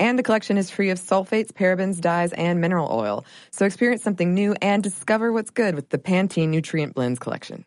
And the collection is free of sulfates, parabens, dyes, and mineral oil. So experience something new and discover what's good with the Pantene Nutrient Blends collection.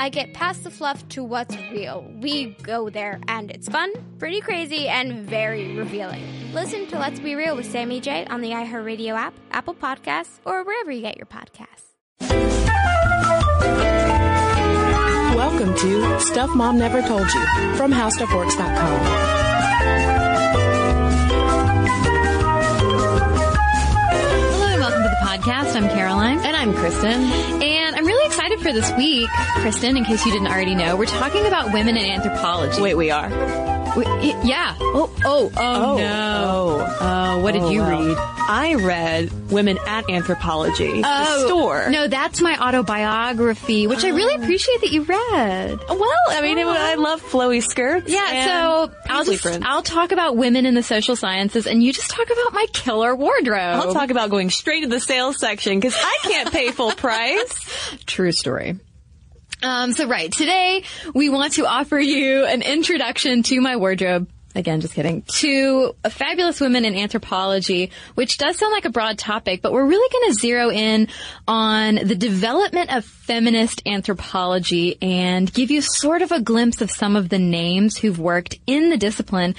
I get past the fluff to what's real. We go there, and it's fun, pretty crazy, and very revealing. Listen to Let's Be Real with Sammy J on the iHeartRadio app, Apple Podcasts, or wherever you get your podcasts. Welcome to Stuff Mom Never Told You from HowStuffWorks.com. Hello and welcome to the podcast. I'm Caroline. And I'm Cristen. And For this week, Cristen, in case you didn't already know. We're talking about women in anthropology. Wait, we are? Yeah. Oh, oh, oh, oh, no. Oh, uh, what did oh, you well. read? I read Women at Anthropologie, the Oh, store. No, that's my autobiography, which I really oh. appreciate that you read. Well, I mean, it, I love flowy skirts. Yeah, so I'll just. I'll talk about women in the social sciences, and you just talk about my killer wardrobe. I'll talk about going straight to the sales section because I can't pay full price. True story. Um, so right, today we want to offer you an introduction to my wardrobe. Again, just kidding. To a fabulous women in anthropology, which does sound like a broad topic, but we're really going to zero in on the development of feminist anthropology and give you sort of a glimpse of some of the names who've worked in the discipline,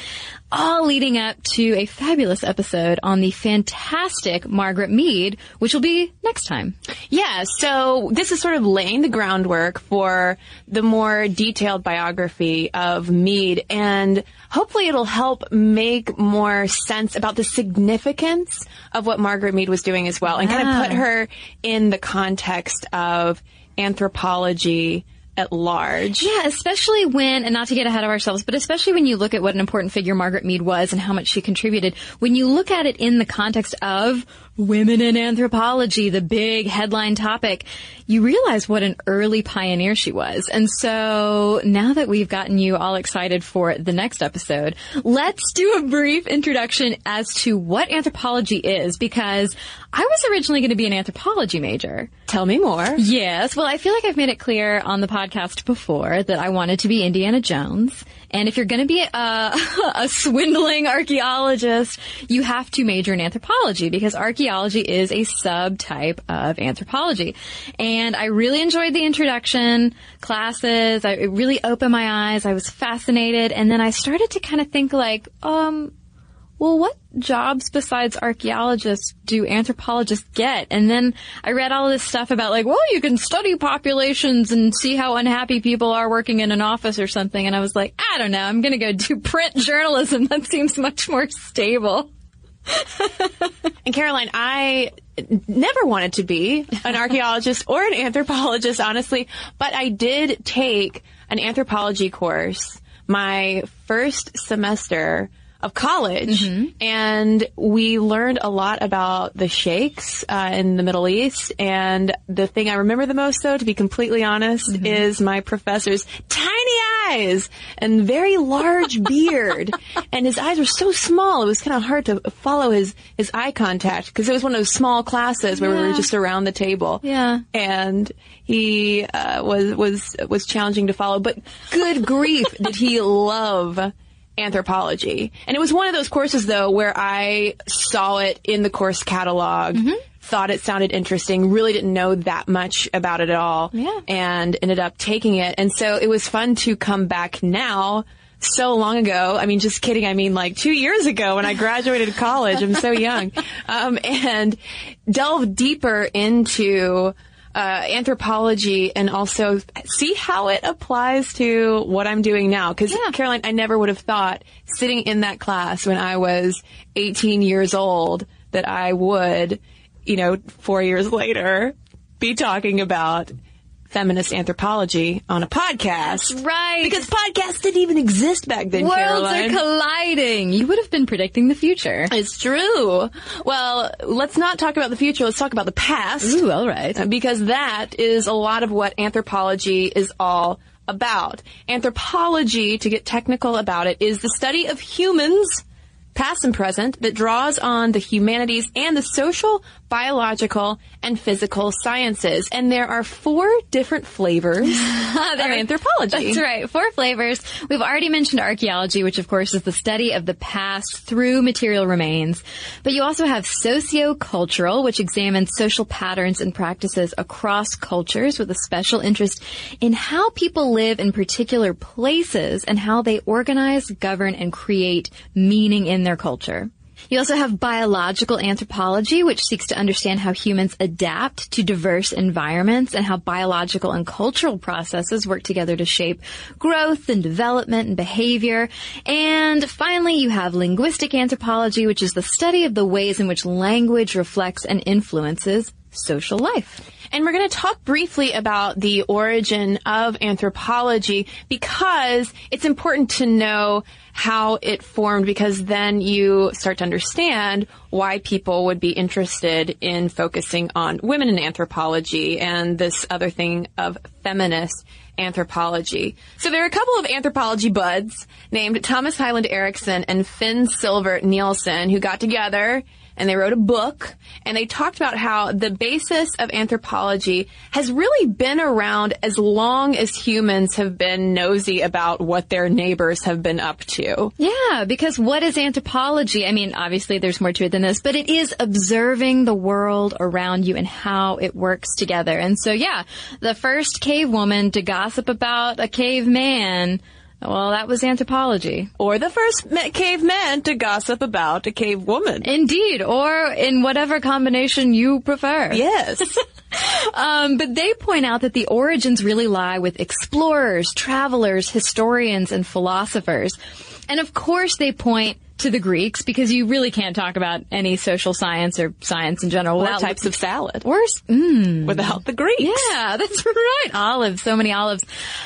all leading up to a fabulous episode on the fantastic Margaret Mead, which will be next time. Yeah, so this is sort of laying the groundwork for the more detailed biography of Mead and hopefully it'll help make more sense about the significance of what Margaret Mead was doing as well and kind of put her in the context of anthropology at large. Yeah, especially when, and not to get ahead of ourselves, but especially when you look at what an important figure Margaret Mead was and how much she contributed, when you look at it in the context of women in anthropology, the big headline topic, you realize what an early pioneer she was. And so now that we've gotten you all excited for the next episode, let's do a brief introduction as to what anthropology is because I was originally going to be an anthropology major. Tell me more. Yes. Well, I feel like I've made it clear on the podcast before that I wanted to be Indiana Jones. And if you're going to be a, a swindling archaeologist, you have to major in anthropology because archaeology is a subtype of anthropology. And I really enjoyed the introduction classes. I, it really opened my eyes. I was fascinated. And then I started to kind of think like, um, well, what jobs besides archaeologists do anthropologists get? And then I read all this stuff about like, well, you can study populations and see how unhappy people are working in an office or something. And I was like, I don't know. I'm going to go do print journalism. That seems much more stable. And Caroline, I never wanted to be an archaeologist or an anthropologist, honestly, but I did take an anthropology course my first semester of college and we learned a lot about the sheikhs uh, in the Middle East. And the thing I remember the most though to be completely honest is my professor's tiny eyes and very large beard. And his eyes were so small it was kind of hard to follow his his eye contact because it was one of those small classes where we were just around the table. Yeah. and he uh, was was was challenging to follow. But good grief, did he love anthropology? And it was one of those courses though where I saw it in the course catalog. Thought it sounded interesting, really didn't know that much about it at all. Yeah. And ended up taking it. And so it was fun to come back now so long ago. I mean, just kidding. I mean, like two years ago when I graduated college. I'm so young. Um, and delve deeper into uh, anthropology and also see how it applies to what I'm doing now. Because Caroline, I never would have thought sitting in that class when I was 18 years old that I would, you know, four years later, be talking about feminist anthropology on a podcast. right. Because podcasts didn't even exist back then, Worlds Caroline. are colliding. You would have been predicting the future. It's true. Well, let's not talk about the future. Let's talk about the past. Ooh, all right. Because that is a lot of what anthropology is all about. Anthropology, to get technical about it, is the study of humans, past and present, that draws on the humanities and the social, biological, and physical sciences. And there are four different flavors of anthropology. That's right. Four flavors. We've already mentioned archaeology, which of course is the study of the past through material remains. But you also have sociocultural, which examines social patterns and practices across cultures with a special interest in how people live in particular places and how they organize, govern, and create meaning in their culture. You also have biological anthropology, which seeks to understand how humans adapt to diverse environments and how biological and cultural processes work together to shape growth and development and behavior. And finally, you have linguistic anthropology, which is the study of the ways in which language reflects and influences social life. And we're going to talk briefly about the origin of anthropology because it's important to know how it formed because then you start to understand why people would be interested in focusing on women in anthropology and this other thing of feminist anthropology. So there are a couple of anthropology buds named Thomas Hylland Eriksen and Finn Sivert Nielsen who got together and they wrote a book and they talked about how the basis of anthropology has really been around as long as humans have been nosy about what their neighbors have been up to. Yeah, because what is anthropology? I mean, obviously there's more to it than this, but it is observing the world around you and how it works together. And so, yeah, the first cave woman to gossip about a caveman, well, that was anthropology. Or the first caveman to gossip about a cave woman. Indeed, or in whatever combination you prefer. Yes. Um, but they point out that the origins really lie with explorers, travelers, historians, and philosophers. And of course they point to the Greeks because you really can't talk about any social science or science in general or without types of salad. or mm, Without the Greeks. yeah, that's right. Olives, so many olives.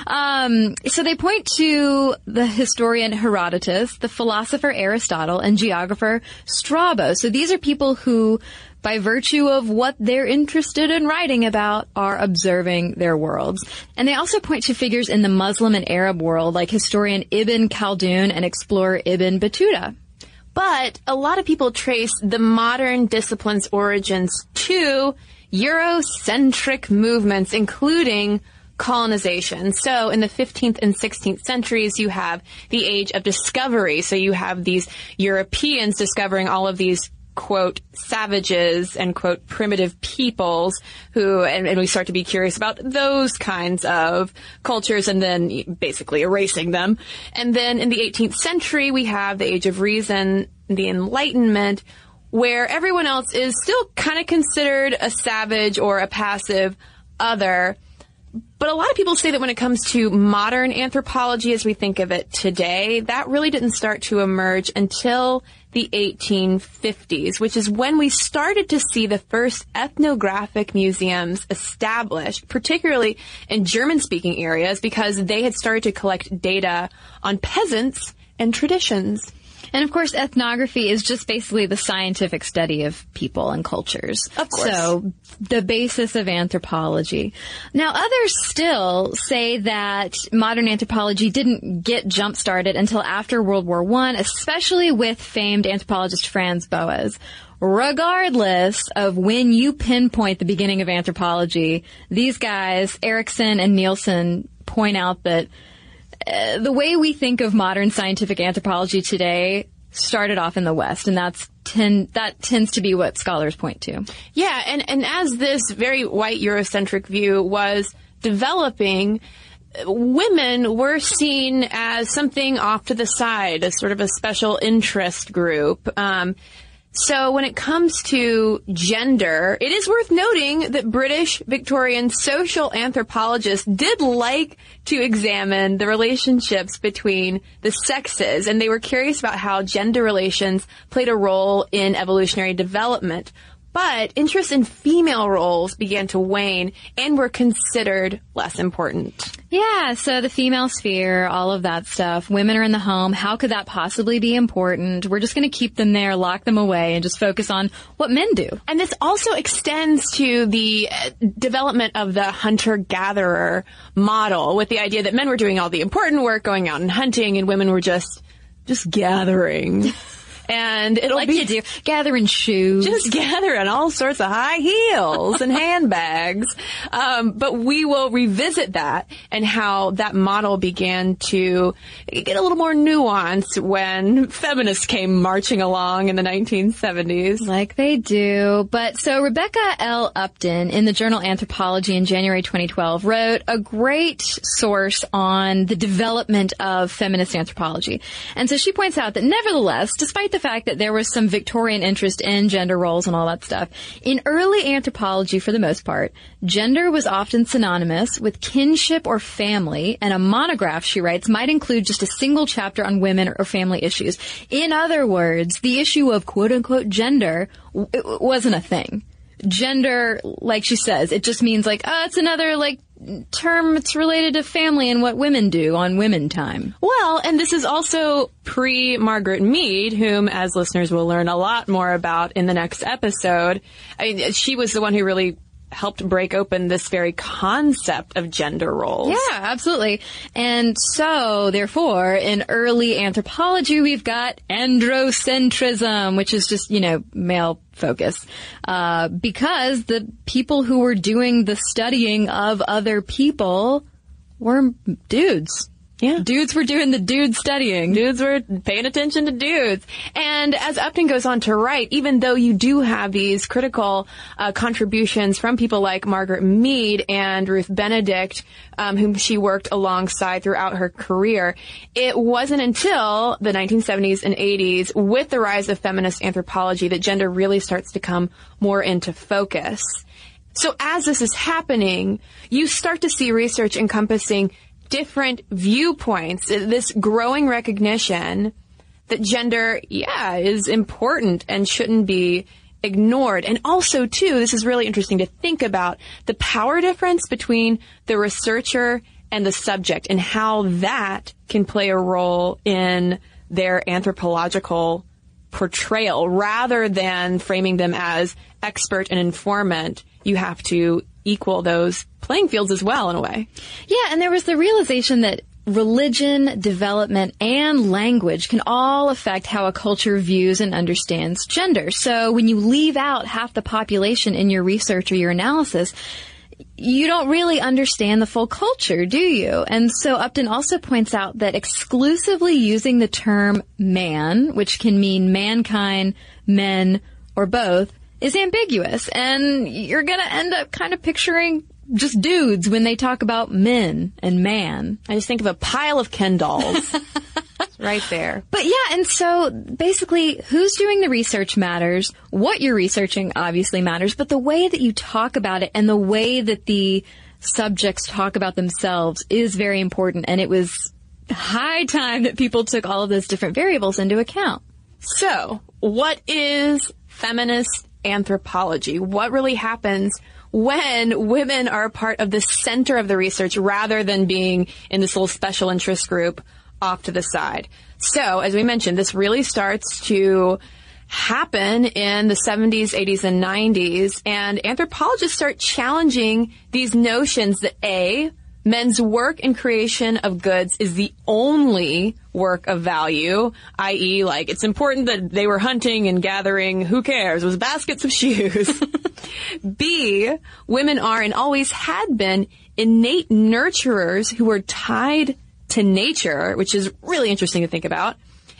Um, so they point to the historian Herodotus, the philosopher Aristotle, and geographer Strabo. So these are people who, by virtue of what they're interested in writing about, are observing their worlds. And they also point to figures in the Muslim and Arab world, like historian Ibn Khaldun and explorer Ibn Battuta. But a lot of people trace the modern discipline's origins to Eurocentric movements, including colonization. So in the 15th and 16th centuries, you have the age of discovery. So you have these Europeans discovering all of these quote savages and quote primitive peoples who and, and we start to be curious about those kinds of cultures and then basically erasing them. And then in the 18th century we have the age of reason the enlightenment where everyone else is still kind of considered a savage or a passive other. But a lot of people say that when it comes to modern anthropology as we think of it today, that really didn't start to emerge until the 1850s, which is when we started to see the first ethnographic museums established, particularly in German speaking areas, because they had started to collect data on peasants and traditions. And of course, ethnography is just basically the scientific study of people and cultures. Of course. So, the basis of anthropology. Now, others still say that modern anthropology didn't get jump started until after World War I, especially with famed anthropologist Franz Boas. Regardless of when you pinpoint the beginning of anthropology, these guys, Eriksen and Nielsen, point out that uh, the way we think of modern scientific anthropology today started off in the West, and that's ten, that tends to be what scholars point to. Yeah, and, and as this very white Eurocentric view was developing, women were seen as something off to the side, as sort of a special interest group. Um, So when it comes to gender, it is worth noting that British Victorian social anthropologists did like to examine the relationships between the sexes, and they were curious about how gender relations played a role in evolutionary development. But interest in female roles began to wane and were considered less important. Yeah, so the female sphere, all of that stuff. Women are in the home. How could that possibly be important? We're just going to keep them there, lock them away, and just focus on what men do. And this also extends to the uh, development of the hunter-gatherer model with the idea that men were doing all the important work, going out and hunting, and women were just, just gathering. and it'll Like be you do, gathering shoes. just gathering all sorts of high heels and handbags. Um, but we will revisit that and how that model began to get a little more nuanced when feminists came marching along in the 1970s. Like they do. But so Rebecca L. Upton in the journal Anthropology in January 2012 wrote a great source on the development of feminist anthropology. And so she points out that nevertheless, despite the fact that there was some Victorian interest in gender roles and all that stuff, in early anthropology for the most part, gender was often synonymous with kinship or family, and a monograph, she writes, might include just a single chapter on women or family issues. In other words, the issue of quote unquote gender w- wasn't a thing. Gender, like she says, it just means like, oh, it's another like term it's related to family and what women do on women time. Well, and this is also pre Margaret Mead, whom, as listeners will learn a lot more about in the next episode. I mean, she was the one who really helped break open this very concept of gender roles. Yeah, absolutely. And so, therefore, in early anthropology, we've got androcentrism, which is just, you know, male focus. Uh, because the people who were doing the studying of other people were dudes. Yeah. Dudes were doing the dude studying. Dudes were paying attention to dudes. And as Upton goes on to write, even though you do have these critical uh, contributions from people like Margaret Mead and Ruth Benedict, um, whom she worked alongside throughout her career, it wasn't until the 1970s and 80s, with the rise of feminist anthropology, that gender really starts to come more into focus. So as this is happening, you start to see research encompassing different viewpoints, uh, this growing recognition that gender, yeah, is important and shouldn't be ignored. And also, too, this is really interesting to think about the power difference between the researcher and the subject and how that can play a role in their anthropological portrayal rather than framing them as expert and informant. You have to equal those playing fields as well in a way. Yeah, and there was the realization that religion, development, and language can all affect how a culture views and understands gender. So when you leave out half the population in your research or your analysis, you don't really understand the full culture, do you? And so Upton also points out that exclusively using the term man, which can mean mankind, men, or both, is ambiguous. And you're gonna end up kind of picturing just dudes when they talk about men and man. I just think of a pile of Ken dolls right there. But yeah, and so basically, who's doing the research matters. What you're researching obviously matters, but the way that you talk about it and the way that the subjects talk about themselves is very important. And it was high time that people took all of those different variables into account. So, what is feminist anthropology? What really happens when women are part of the center of the research rather than being in this little special interest group off to the side? So, as we mentioned, this really starts to happen in the 70s, 80s, and 90s, and anthropologists start challenging these notions that A, men's work and creation of goods is the only work of value, i.e., like, it's important that they were hunting and gathering, who cares, it was baskets of shoes. B, women are and always had been innate nurturers who were tied to nature, which is really interesting to think about.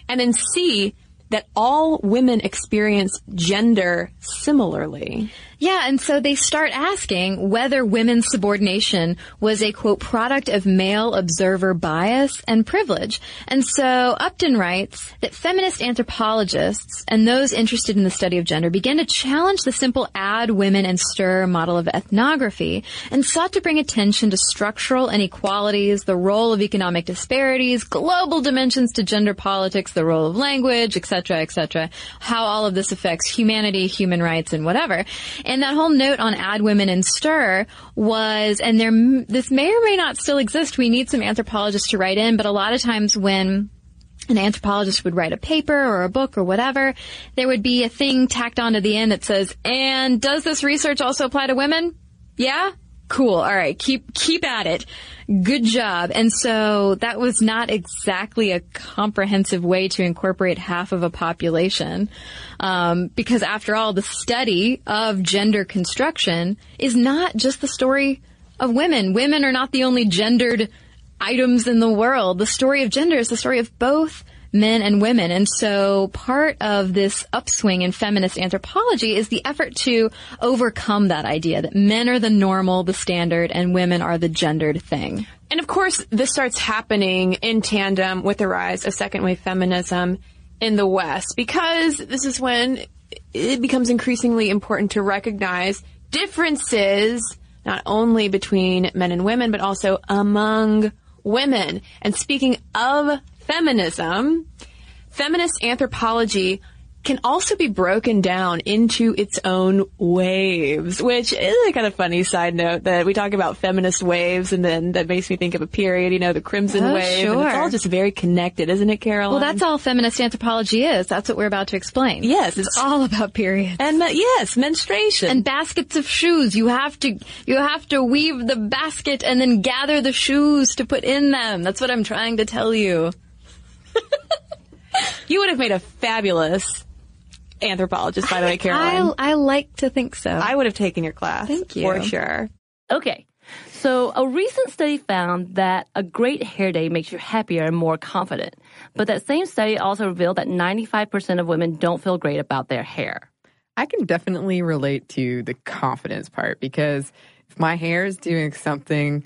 And then C, that all women experience gender similarly. Yeah, and so they start asking whether women's subordination was a quote product of male observer bias and privilege. And so Upton writes that feminist anthropologists and those interested in the study of gender began to challenge the simple add women and stir model of ethnography and sought to bring attention to structural inequalities, the role of economic disparities, global dimensions to gender politics, the role of language, etc., etc., how all of this affects humanity, human rights, and whatever. And that whole note on add women and stir was, and there, this may or may not still exist. We need some anthropologists to write in, but a lot of times when an anthropologist would write a paper or a book or whatever, there would be a thing tacked onto the end that says, and does this research also apply to women? Yeah? Cool. All right. Keep, keep at it. Good job. And so that was not exactly a comprehensive way to incorporate half of a population. Um, because after all, the study of gender construction is not just the story of women. Women are not the only gendered items in the world. The story of gender is the story of both men and women. And so part of this upswing in feminist anthropology is the effort to overcome that idea that men are the normal, the standard, and women are the gendered thing. And of course, this starts happening in tandem with the rise of second wave feminism in the West because this is when it becomes increasingly important to recognize differences not only between men and women, but also among women. And speaking of feminism, feminist anthropology can also be broken down into its own waves, which is a kind of funny side note that we talk about feminist waves and then that makes me think of a period, you know, the crimson Oh, wave. Sure. it's all just very connected, isn't it, Caroline? Well, that's all feminist anthropology is. That's what we're about to explain. Yes, It's it's all about periods. and uh, yes, menstruation. and baskets of shoes. You have to you have to weave the basket and then gather the shoes to put in them. That's what I'm trying to tell you. you would have made a fabulous anthropologist, by the way, I Caroline. I like to think so. I would have taken your class. Thank you. For sure. Okay. So a recent study found that a great hair day makes you happier and more confident. But that same study also revealed that 95% of women don't feel great about their hair. I can definitely relate to the confidence part because if my hair is doing something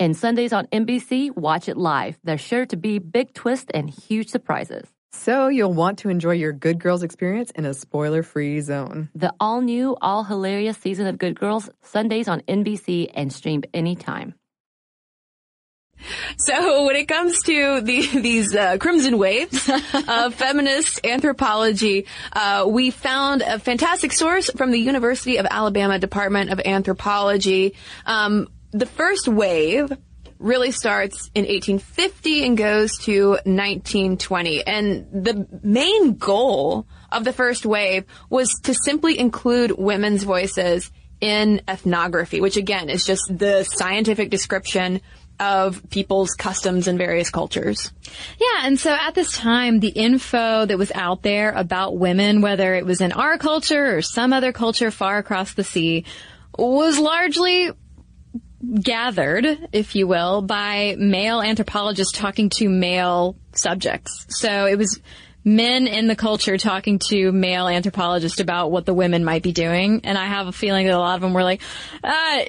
And Sundays on NBC, watch it live. There's sure to be big twists and huge surprises. So, you'll want to enjoy your Good Girls experience in a spoiler free zone. The all new, all hilarious season of Good Girls, Sundays on NBC and streamed anytime. So when it comes to the, these uh, crimson waves of feminist anthropology, uh, we found a fantastic source from the University of Alabama Department of Anthropology. Um, the first wave really starts in 1850 and goes to 1920. And the main goal of the first wave was to simply include women's voices in ethnography, which again is just the scientific description of people's customs and various cultures. Yeah, and so at this time, the info that was out there about women, whether it was in our culture or some other culture far across the sea, was largely gathered, if you will, by male anthropologists talking to male subjects. So it was men in the culture talking to male anthropologists about what the women might be doing. And I have a feeling that a lot of them were like, uh,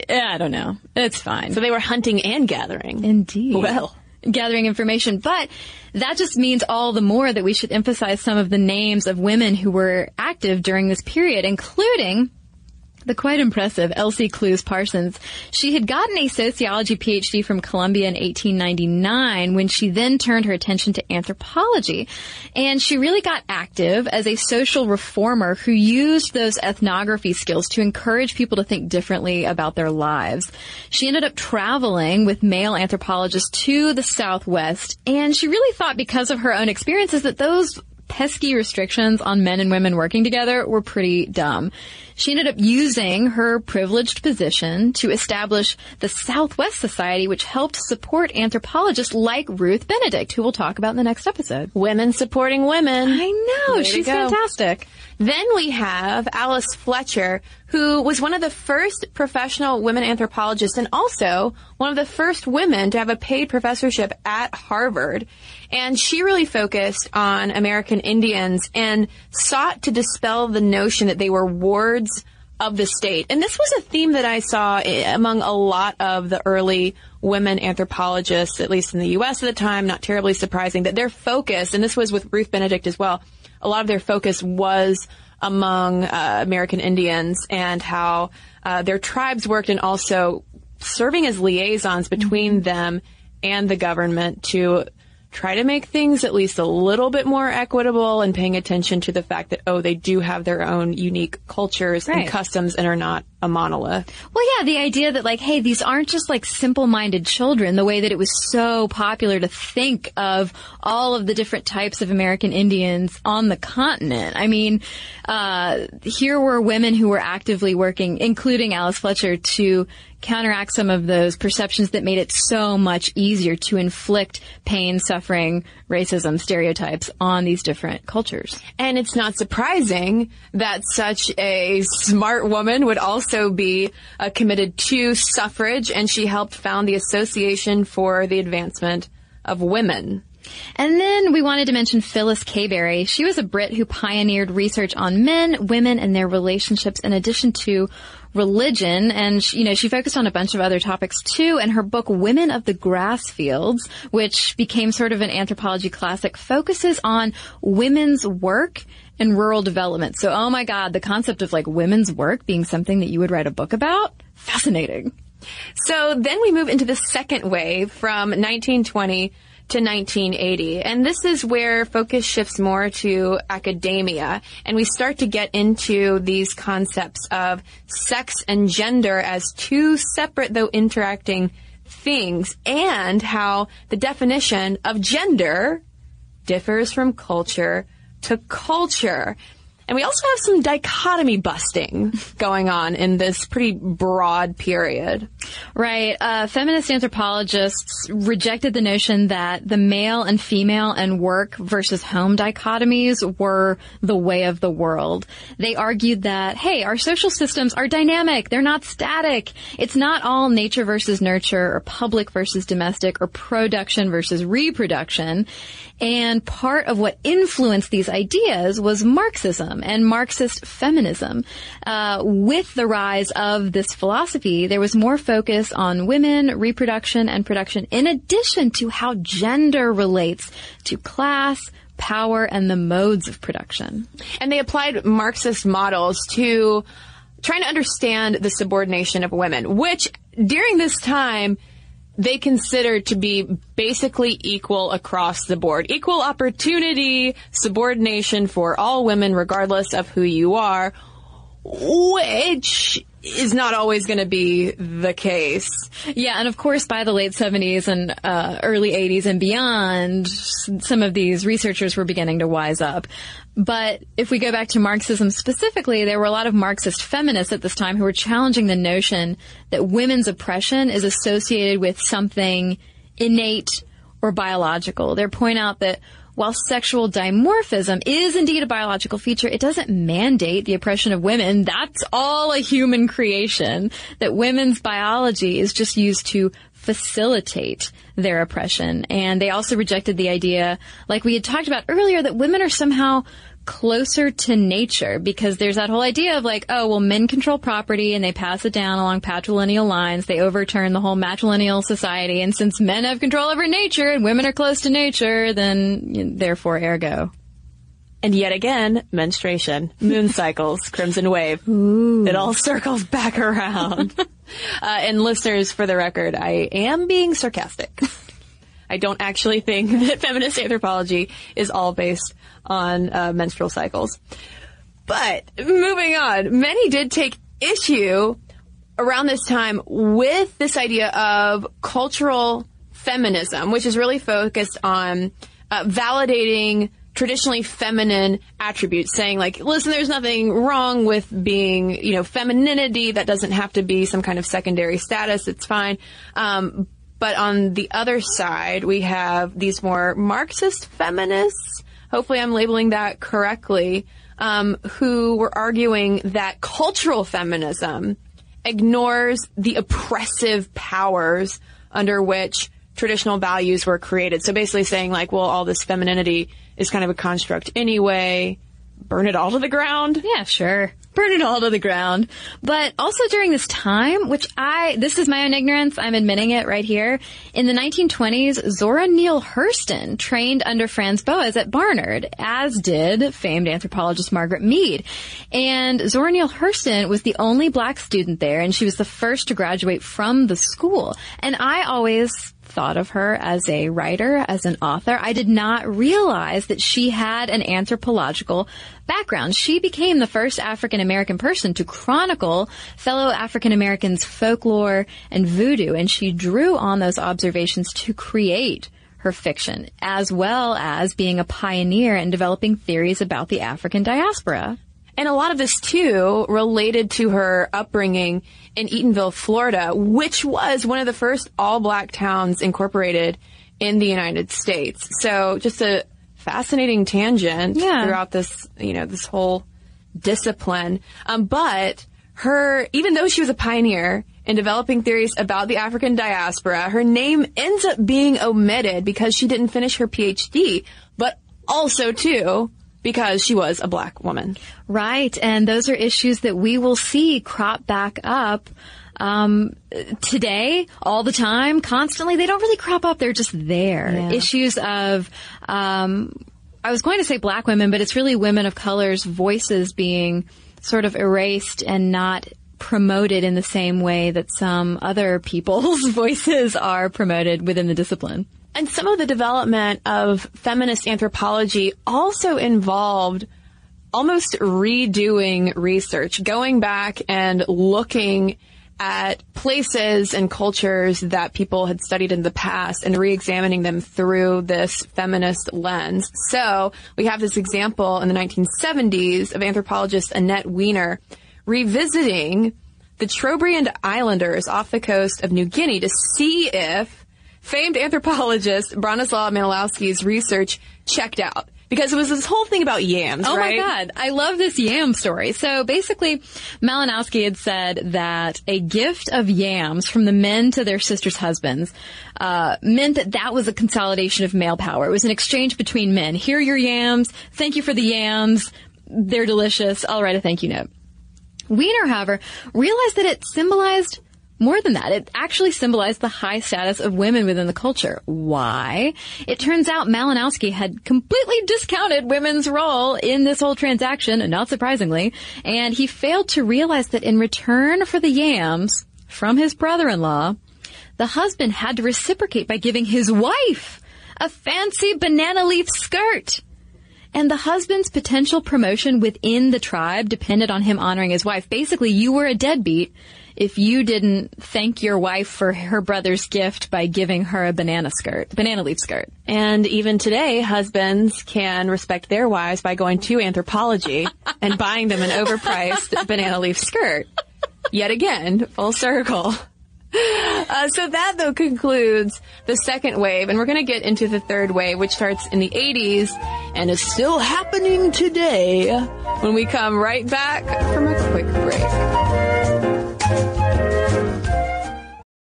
I don't know. It's fine. So they were hunting and gathering. Indeed. Well. Gathering information. But that just means all the more that we should emphasize some of the names of women who were active during this period, including the quite impressive Elsie Clews Parsons. She had gotten a sociology PhD from Columbia in 1899 when she then turned her attention to anthropology. And she really got active as a social reformer who used those ethnography skills to encourage people to think differently about their lives. She ended up traveling with male anthropologists to the Southwest and she really thought because of her own experiences that those pesky restrictions on men and women working together were pretty dumb. She ended up using her privileged position to establish the Southwest Society, which helped support anthropologists like Ruth Benedict, who we'll talk about in the next episode. Women supporting women. I know. Way she's fantastic. Then we have Alice Fletcher, who was one of the first professional women anthropologists and also one of the first women to have a paid professorship at Harvard. And she really focused on American Indians and sought to dispel the notion that they were wards of the state. And this was a theme that I saw among a lot of the early women anthropologists, at least in the U.S. at the time, not terribly surprising, that their focus, and this was with Ruth Benedict as well, a lot of their focus was among uh, American Indians and how uh, their tribes worked and also serving as liaisons between them and the government to try to make things at least a little bit more equitable and paying attention to the fact that, oh, they do have their own unique cultures Right. and customs and are not a monolith. Well, yeah, the idea that like, hey, these aren't just like simple-minded children, the way that it was so popular to think of all of the different types of American Indians on the continent. I mean, uh, here were women who were actively working, including Alice Fletcher, to counteract some of those perceptions that made it so much easier to inflict pain, suffering, racism, stereotypes on these different cultures. And it's not surprising that such a smart woman would also be uh, committed to suffrage, and she helped found the Association for the Advancement of Women. And then we wanted to mention Phyllis Kaberry. She was a Brit who pioneered research on men, women, and their relationships in addition to religion. And, she, you know, she focused on a bunch of other topics too. And her book, Women of the Grass Fields, which became sort of an anthropology classic, focuses on women's work and rural development. So, oh my God, the concept of like women's work being something that you would write a book about? Fascinating. So then we move into the second wave from 1920 to 1980. And this is where focus shifts more to academia. And we start to get into these concepts of sex and gender as two separate though interacting things and how the definition of gender differs from culture to culture. And we also have some dichotomy busting going on in this pretty broad period. Right. Uh, feminist anthropologists rejected the notion that the male and female and work versus home dichotomies were the way of the world. They argued that, hey, our social systems are dynamic. They're not static. It's not all nature versus nurture or public versus domestic or production versus reproduction. And part of what influenced these ideas was Marxism and Marxist feminism. Uh, with the rise of this philosophy, there was more focus on women, reproduction, and production, in addition to how gender relates to class, power, and the modes of production. And they applied Marxist models to trying to understand the subordination of women, which during this time, they considered to be basically equal across the board. Equal opportunity, subordination for all women, regardless of who you are, which is not always going to be the case. Yeah, and of course, by the late 70s and uh, early 80s and beyond, some of these researchers were beginning to wise up. But if we go back to Marxism specifically, there were a lot of Marxist feminists at this time who were challenging the notion that women's oppression is associated with something innate or biological. They point out that while sexual dimorphism is indeed a biological feature, it doesn't mandate the oppression of women. That's all a human creation. That women's biology is just used to facilitate their oppression. And they also rejected the idea, like we had talked about earlier, that women are somehow closer to nature because there's that whole idea of like, oh, well, men control property and they pass it down along patrilineal lines. They overturn the whole matrilineal society. And since men have control over nature and women are close to nature, then therefore ergo. And yet again, menstruation, moon cycles, crimson wave. It all circles back around. uh, and listeners, for the record, I am being sarcastic. I don't actually think that feminist anthropology is all based on uh, menstrual cycles. But moving on, many did take issue around this time with this idea of cultural feminism, which is really focused on uh, validating traditionally feminine attributes, saying like, listen, there's nothing wrong with being, you know, femininity. That doesn't have to be some kind of secondary status. It's fine. Um, but on the other side, we have these more Marxist feminists. Hopefully, I'm labeling that correctly. Um, who were arguing that cultural feminism ignores the oppressive powers under which traditional values were created. So basically saying like, well, all this femininity is kind of a construct anyway. Burn it all to the ground. Yeah, sure. Burn it all to the ground. But also during this time, which I, this is my own ignorance, I'm admitting it right here. In the 1920s, Zora Neale Hurston trained under Franz Boas at Barnard, as did famed anthropologist Margaret Mead. And Zora Neale Hurston was the only black student there, and she was the first to graduate from the school. And I always thought of her as a writer, as an author. I did not realize that she had an anthropological background. She became the first African American person to chronicle fellow African Americans' folklore and voodoo, and she drew on those observations to create her fiction, as well as being a pioneer in developing theories about the African diaspora. And a lot of this too related to her upbringing in Eatonville, Florida, which was one of the first all black towns incorporated in the United States. So just a fascinating tangent Yeah. throughout this, you know, this whole discipline. Um, but her, even though she was a pioneer in developing theories about the African diaspora, her name ends up being omitted because she didn't finish her PhD, but also too because she was a black woman. Right, and those are issues that we will see crop back up um, today, all the time, constantly. They don't really crop up; they're just there. Issues of, um, I was going to say black women, but it's really women of color's voices being sort of erased and not promoted in the same way that some other people's voices are promoted within the discipline. And some of the development of feminist anthropology also involved almost redoing research, going back and looking at places and cultures that people had studied in the past and re-examining them through this feminist lens. So we have this example in the 1970s of anthropologist Annette Weiner revisiting the Trobriand Islanders off the coast of New Guinea to see if famed anthropologist Bronislaw Malinowski's research checked out. Because it was this whole thing about yams, Oh right? my god, I love this yam story. So basically, Malinowski had said that a gift of yams from the men to their sisters' husbands uh, meant that that was a consolidation of male power. It was an exchange between men. Here are your yams. Thank you for the yams. They're delicious. I'll write a thank you note. Weiner, however, realized that it symbolized more than that. It actually symbolized the high status of women within the culture. Why? It turns out Malinowski had completely discounted women's role in this whole transaction, not surprisingly, and he failed to realize that in return for the yams from his brother-in-law, the husband had to reciprocate by giving his wife a fancy banana leaf skirt. And the husband's potential promotion within the tribe depended on him honoring his wife. Basically, you were a deadbeat if you didn't thank your wife for her brother's gift by giving her a banana skirt, banana leaf skirt. And even today, husbands can respect their wives by going to Anthropologie and buying them an overpriced banana leaf skirt. Yet again, full circle. Uh, so that though concludes the second wave, and we're going to get into the third wave, which starts in the 80s and is still happening today. When we come right back from a quick break.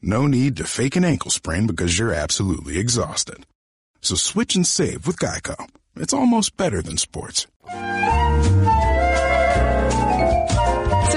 No need to fake an ankle sprain because you're absolutely exhausted. So switch and save with Geico. It's almost better than sports. So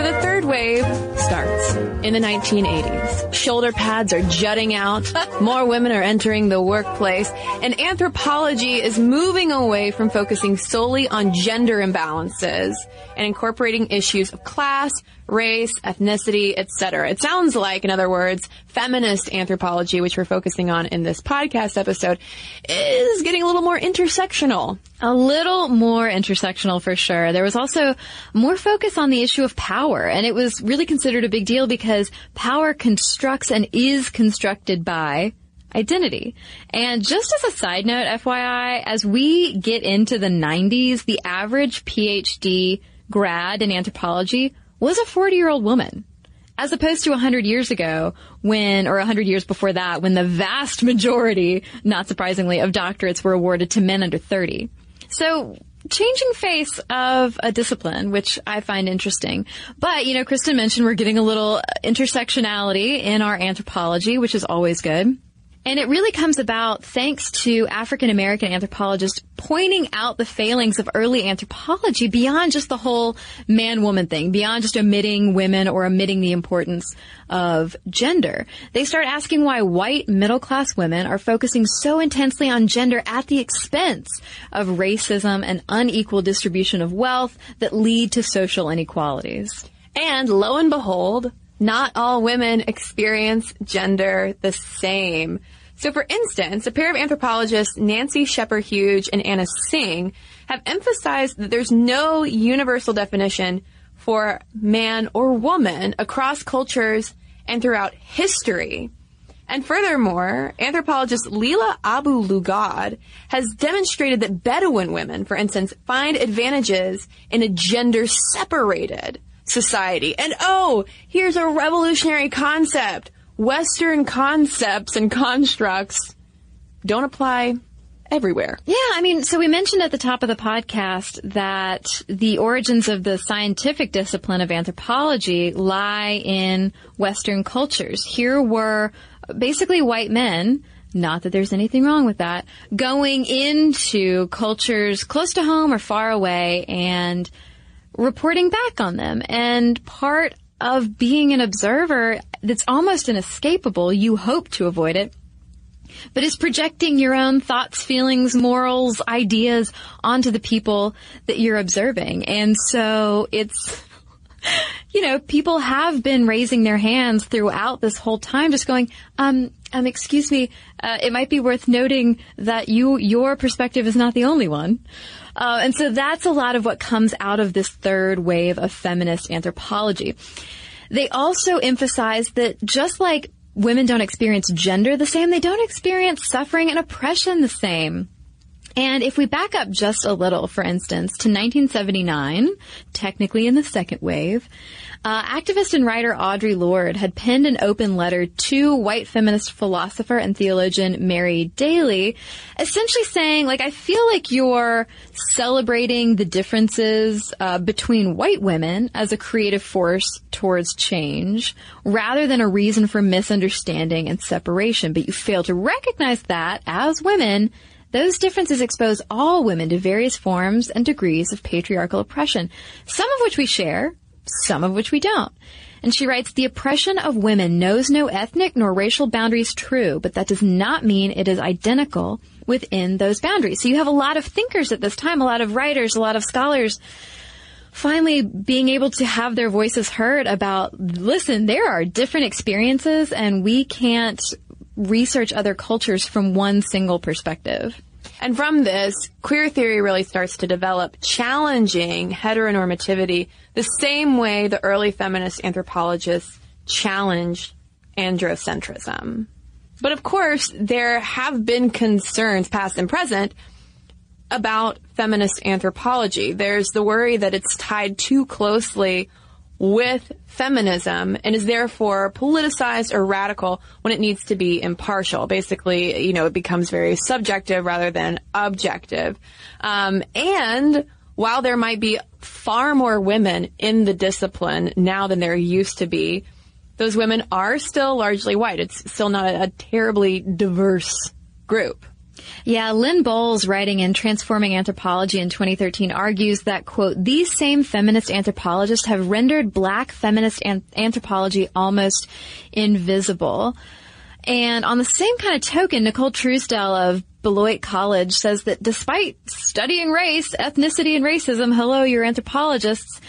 the third wave starts in the 1980s. Shoulder pads are jutting out. More women are entering the workplace and anthropology is moving away from focusing solely on gender imbalances and incorporating issues of class, race, ethnicity, etc. It sounds like, in other words, feminist anthropology, which we're focusing on in this podcast episode, is getting a little more intersectional. A little more intersectional for sure. There was also more focus on the issue of power, and it was really considered a big deal because power constructs and is constructed by identity. And just as a side note, FYI, as we get into the 90s, the average PhD grad in anthropology was a 40 year old woman. As opposed to 100 years ago when, or 100 years before that, when the vast majority, not surprisingly, of doctorates were awarded to men under 30. So, changing face of a discipline, which I find interesting. But, you know, Cristen mentioned we're getting a little intersectionality in our anthropology, which is always good. And it really comes about thanks to African American anthropologists pointing out the failings of early anthropology beyond just the whole man-woman thing, beyond just omitting women or omitting the importance of gender. They start asking why white middle-class women are focusing so intensely on gender at the expense of racism and unequal distribution of wealth that lead to social inequalities. And lo and behold, not all women experience gender the same. So for instance, a pair of anthropologists, Nancy Scheper Hughes and Anna Tsing, have emphasized that there's no universal definition for man or woman across cultures and throughout history. And furthermore, anthropologist Lila Abu Lughod has demonstrated that Bedouin women, for instance, find advantages in a gender separated society. And oh, here's a revolutionary concept. Western concepts and constructs don't apply everywhere. Yeah, I mean, so we mentioned at the top of the podcast that the origins of the scientific discipline of anthropology lie in Western cultures. Here were basically white men not that there's anything wrong with that, going into cultures close to home or far away and reporting back on them. And part of being an observer that's almost inescapable, you hope to avoid it, but is projecting your own thoughts, feelings, morals, ideas onto the people that you're observing. And so it's, you know, people have been raising their hands throughout this whole time, just going, um, um, excuse me, uh, it might be worth noting that you, your perspective is not the only one. Uh, and so that's a lot of what comes out of this third wave of feminist anthropology. They also emphasize that just like women don't experience gender the same, they don't experience suffering and oppression the same. And if we back up just a little, for instance, to 1979, technically in the second wave, uh, activist and writer Audre Lorde had penned an open letter to white feminist philosopher and theologian Mary Daly, essentially saying, like, I feel like you're celebrating the differences uh, between white women as a creative force towards change, rather than a reason for misunderstanding and separation. But you fail to recognize that as women those differences expose all women to various forms and degrees of patriarchal oppression, some of which we share, some of which we don't. And she writes, the oppression of women knows no ethnic nor racial boundaries true, but that does not mean it is identical within those boundaries. So you have a lot of thinkers at this time, a lot of writers, a lot of scholars finally being able to have their voices heard about, listen, there are different experiences and we can't research other cultures from one single perspective. And from this, queer theory really starts to develop, challenging heteronormativity the same way the early feminist anthropologists challenged androcentrism. But of course, there have been concerns, past and present, about feminist anthropology. There's the worry that it's tied too closely with feminism and is therefore politicized or radical when it needs to be impartial. Basically, you know, it becomes very subjective rather than objective. Um, and while there might be far more women in the discipline now than there used to be, those women are still largely white. It's still not a, a terribly diverse group. Yeah, Lynn Bolles, writing in Transforming Anthropology in 2013, argues that, quote, these same feminist anthropologists have rendered black feminist an- anthropology almost invisible. And on the same kind of token, Nicole Truesdell of Beloit College says that despite studying race, ethnicity, and racism, hello, you're anthropologists,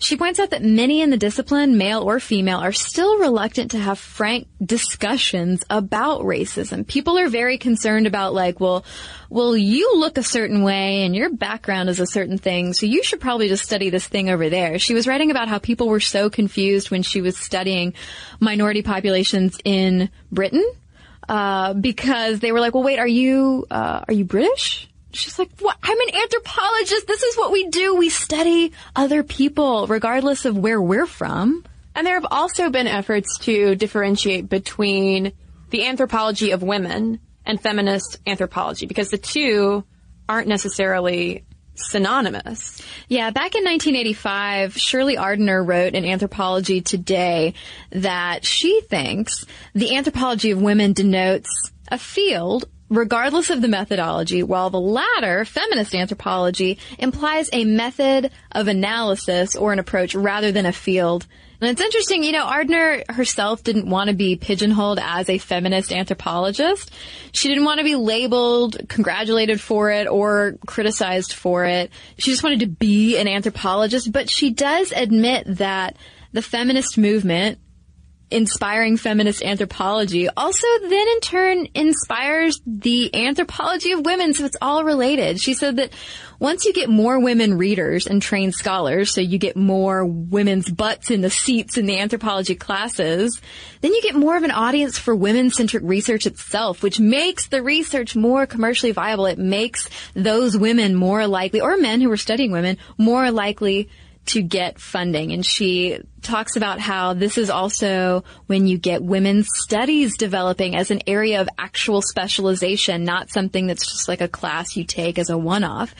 she points out that many in the discipline, male or female, are still reluctant to have frank discussions about racism. People are very concerned about like, well, well, you look a certain way and your background is a certain thing, so you should probably just study this thing over there. She was writing about how people were so confused when she was studying minority populations in Britain, uh, because they were like, well, wait, are you, uh, are you British? She's like, what? I'm an anthropologist. This is what we do. We study other people, regardless of where we're from. And there have also been efforts to differentiate between the anthropology of women and feminist anthropology because the two aren't necessarily synonymous. Yeah, back in 1985, Shirley Ardener wrote in Anthropology Today that she thinks the anthropology of women denotes a field regardless of the methodology, while the latter, feminist anthropology, implies a method of analysis or an approach rather than a field. And it's interesting, you know, Ardener herself didn't want to be pigeonholed as a feminist anthropologist. She didn't want to be labeled, congratulated for it, or criticized for it. She just wanted to be an anthropologist, but she does admit that the feminist movement inspiring feminist anthropology also then in turn inspires the anthropology of women. So it's all related. She said that once you get more women readers and trained scholars, so you get more women's butts in the seats in the anthropology classes, then you get more of an audience for women-centric research itself, which makes the research more commercially viable. It makes those women more likely, or men who are studying women, more likely to get funding. And she talks about how this is also when you get women's studies developing as an area of actual specialization, not something that's just like a class you take as a one-off.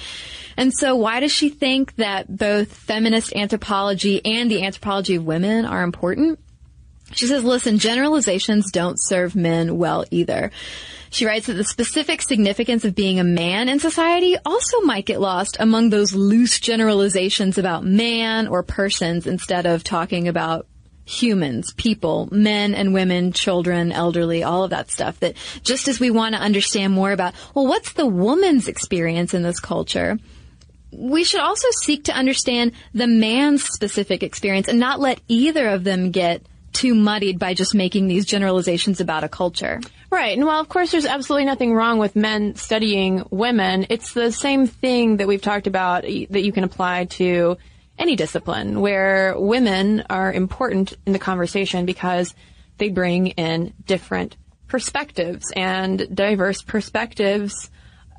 And so why does she think that both feminist anthropology and the anthropology of women are important? She says, listen, generalizations don't serve men well either. She writes that the specific significance of being a man in society also might get lost among those loose generalizations about man or persons instead of talking about humans, people, men and women, children, elderly, all of that stuff. That just as we want to understand more about, well, what's the woman's experience in this culture? We should also seek to understand the man's specific experience and not let either of them get too muddied by just making these generalizations about a culture. Right. And while of course there's absolutely nothing wrong with men studying women, it's the same thing that we've talked about that you can apply to any discipline where women are important in the conversation because they bring in different perspectives and diverse perspectives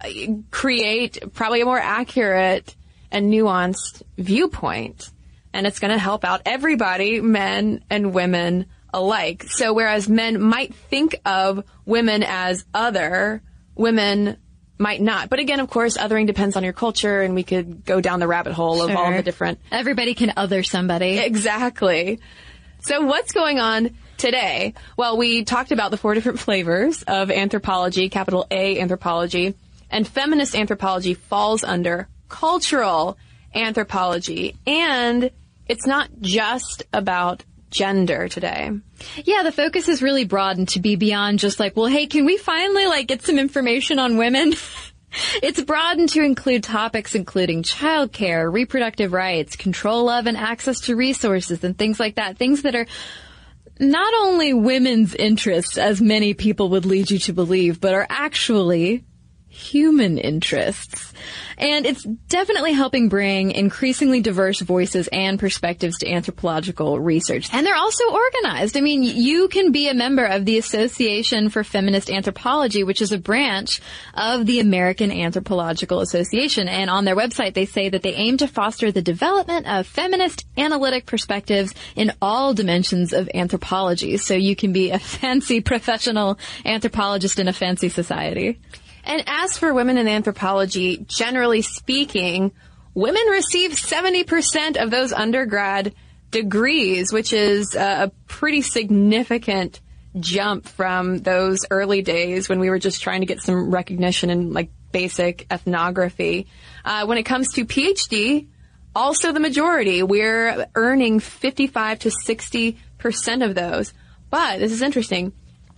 uh, create probably a more accurate and nuanced viewpoint. And it's going to help out everybody, men and women alike. So whereas men might think of women as other, women might not. But again, of course, othering depends on your culture and we could go down the rabbit hole of all the different Everybody can other somebody. Exactly. So what's going on today? Well, we talked about the four different flavors of anthropology, capital A anthropology, and feminist anthropology falls under cultural anthropology. And it's not just about gender today. Yeah, the focus is really broadened to be beyond just like, well, hey, can we finally like get some information on women? it's broadened to include topics including childcare, reproductive rights, control of and access to resources and things like that. Things that are not only women's interests, as many people would lead you to believe, but are actually human interests. And it's definitely helping bring increasingly diverse voices and perspectives to anthropological research. And they're also organized. I mean, you can be a member of the Association for Feminist Anthropology, which is a branch of the American Anthropological Association. And on their website, they say that they aim to foster the development of feminist analytic perspectives in all dimensions of anthropology. So you can be a fancy professional anthropologist in a fancy society. And as for women in anthropology, generally speaking, women receive 70% of those undergrad degrees, which is a pretty significant jump from those early days when we were just trying to get some recognition in like basic ethnography. Uh, when it comes to PhD, also the majority. We're earning 55 to 60% of those. But this is interesting.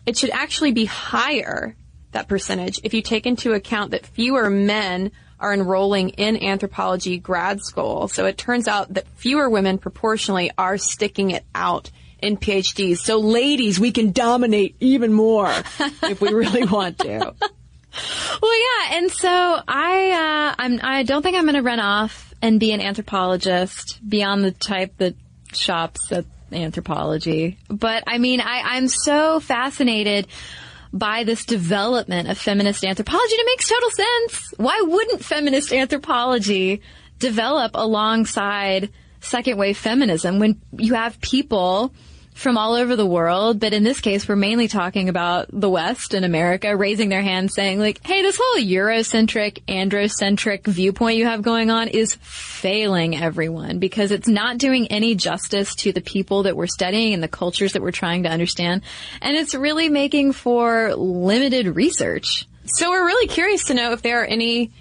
It should actually be higher that percentage if you take into account that fewer men are enrolling in anthropology grad school. So it turns out that fewer women proportionally are sticking it out in PhDs. So ladies, we can dominate even more if we really want to. Well, yeah, and so I, uh, I'm, I don't think I'm going to run off and be an anthropologist beyond the type that shops at Anthropologie. But I mean, I, I'm so fascinated by this development of feminist anthropology. And it makes total sense. Why wouldn't feminist anthropology develop alongside second wave feminism when you have people from all over the world, but in this case, we're mainly talking about the West and America raising their hands saying like, hey, this whole Eurocentric, androcentric viewpoint you have going on is failing everyone because it's not doing any justice to the people that we're studying and the cultures that we're trying to understand. And it's really making for limited research. So we're really curious to know if there are any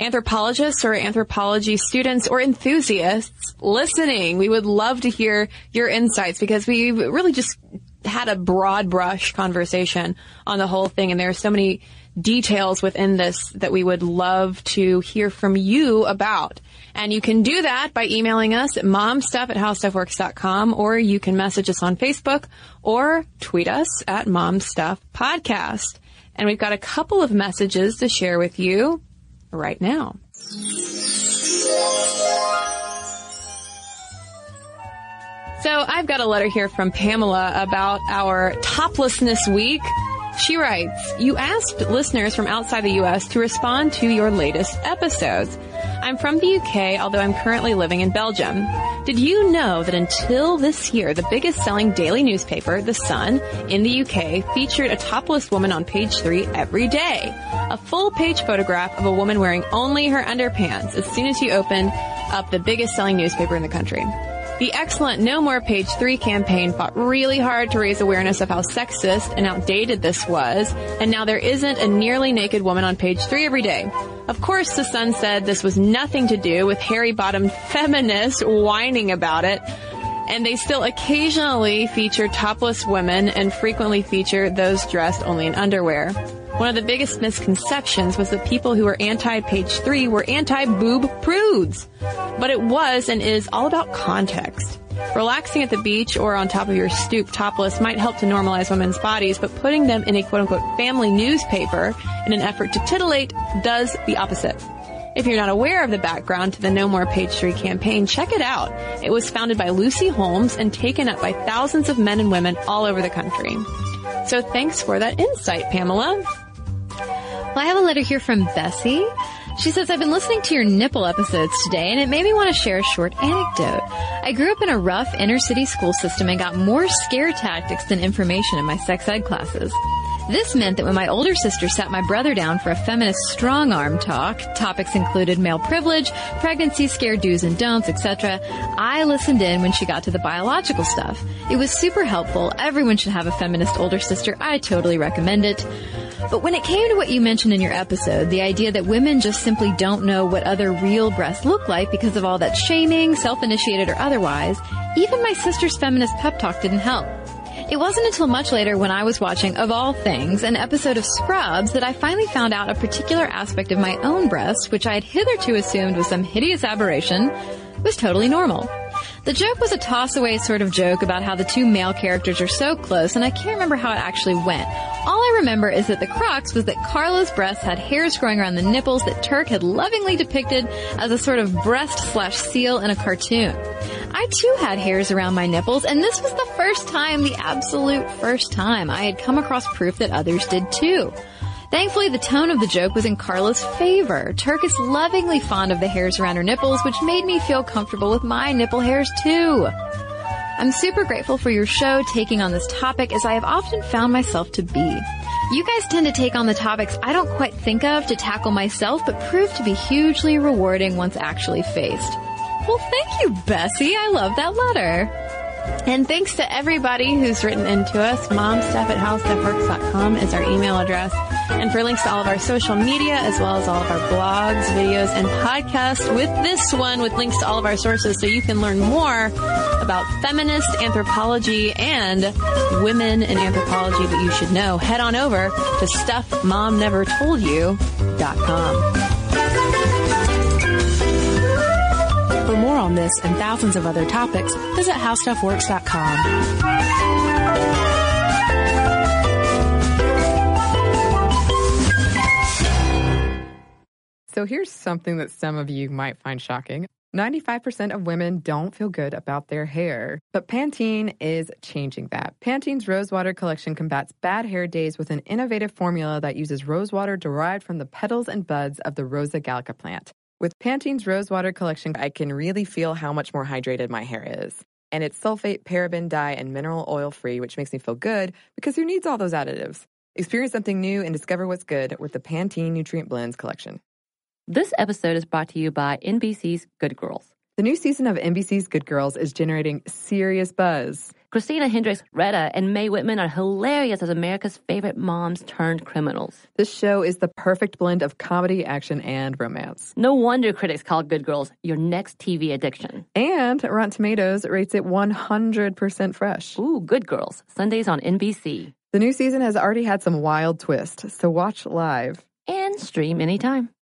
anthropologists or anthropology students or enthusiasts listening. We would love to hear your insights because we really just had a broad brush conversation on the whole thing and there are so many details within this that we would love to hear from you about. And you can do that by emailing us at momstuff at howstuffworks.com or you can message us on Facebook or tweet us at momstuffpodcast. And we've got a couple of messages to share with you right now. So I've got a letter here from Pamela about our toplessness week. She writes, you asked listeners from outside the U.S. to respond to your latest episodes. I'm from the UK, although I'm currently living in Belgium. Did you know that until this year, the biggest selling daily newspaper, The Sun, in the UK featured a topless woman on page three every day? A full page photograph of a woman wearing only her underpants as soon as you opened up the biggest selling newspaper in the country. The excellent No More Page 3 campaign fought really hard to raise awareness of how sexist and outdated this was, and now there isn't a nearly naked woman on page 3 every day. Of course, the Sun said this was nothing to do with hairy-bottomed feminists whining about it, and they still occasionally feature topless women and frequently feature those dressed only in underwear. One of the biggest misconceptions was that people who were anti-page three were anti-boob prudes. But it was and is all about context. Relaxing at the beach or on top of your stoop topless might help to normalize women's bodies, but putting them in a quote unquote family newspaper in an effort to titillate does the opposite. If you're not aware of the background to the No More Page 3 campaign, check it out. It was founded by Lucy Holmes and taken up by thousands of men and women all over the country. So thanks for that insight, Pamela. Well, I have a letter here from Bessie. She says, I've been listening to your nipple episodes today and it made me want to share a short anecdote. I grew up in a rough inner city school system and got more scare tactics than information in my sex ed classes. This meant that when my older sister sat my brother down for a feminist strong arm talk, topics included male privilege, pregnancy scare do's and don'ts, etc. I listened in when she got to the biological stuff. It was super helpful. Everyone should have a feminist older sister. I totally recommend it. But when it came to what you mentioned in your episode, the idea that women just simply don't know what other real breasts look like because of all that shaming, self-initiated or otherwise, even my sister's feminist pep talk didn't help. It wasn't until much later when I was watching, of all things, an episode of Scrubs that I finally found out a particular aspect of my own breast, which I had hitherto assumed was some hideous aberration, was totally normal. The joke was a toss away sort of joke about how the two male characters are so close, and I can't remember how it actually went. All I remember is that the crux was that Carla's breasts had hairs growing around the nipples that Turk had lovingly depicted as a sort of breast slash seal in a cartoon. I too had hairs around my nipples, and this was the first time, the absolute first time, I had come across proof that others did too. Thankfully, the tone of the joke was in Carla's favor. Turk is lovingly fond of the hairs around her nipples, which made me feel comfortable with my nipple hairs too. I'm super grateful for your show taking on this topic as I have often found myself to be. You guys tend to take on the topics I don't quite think of to tackle myself, but prove to be hugely rewarding once actually faced. Well, thank you, Bessie. I love that letter. And thanks to everybody who's written into us. Momstuff at howstuffworks.com is our email address. And for links to all of our social media, as well as all of our blogs, videos, and podcasts with this one with links to all of our sources so you can learn more about feminist anthropology and women in anthropology that you should know, head on over to stuffmomnevertoldyou.com. on this and thousands of other topics, visit howstuffworks.com. So here's something that some of you might find shocking. 95% of women don't feel good about their hair, but Pantene is changing that. Pantene's Rosewater collection combats bad hair days with an innovative formula that uses rosewater derived from the petals and buds of the Rosa gallica plant. With Pantene's Rosewater collection, I can really feel how much more hydrated my hair is. And it's sulfate, paraben, dye, and mineral oil free, which makes me feel good because who needs all those additives? Experience something new and discover what's good with the Pantene Nutrient Blends collection. This episode is brought to you by NBC's Good Girls. The new season of NBC's Good Girls is generating serious buzz. Christina Hendricks, Retta, and Mae Whitman are hilarious as America's favorite moms turned criminals. This show is the perfect blend of comedy, action, and romance. No wonder critics call Good Girls your next TV addiction. And Rotten Tomatoes rates it 100% fresh. Ooh, Good Girls, Sundays on NBC. The new season has already had some wild twists, so watch live. And stream anytime.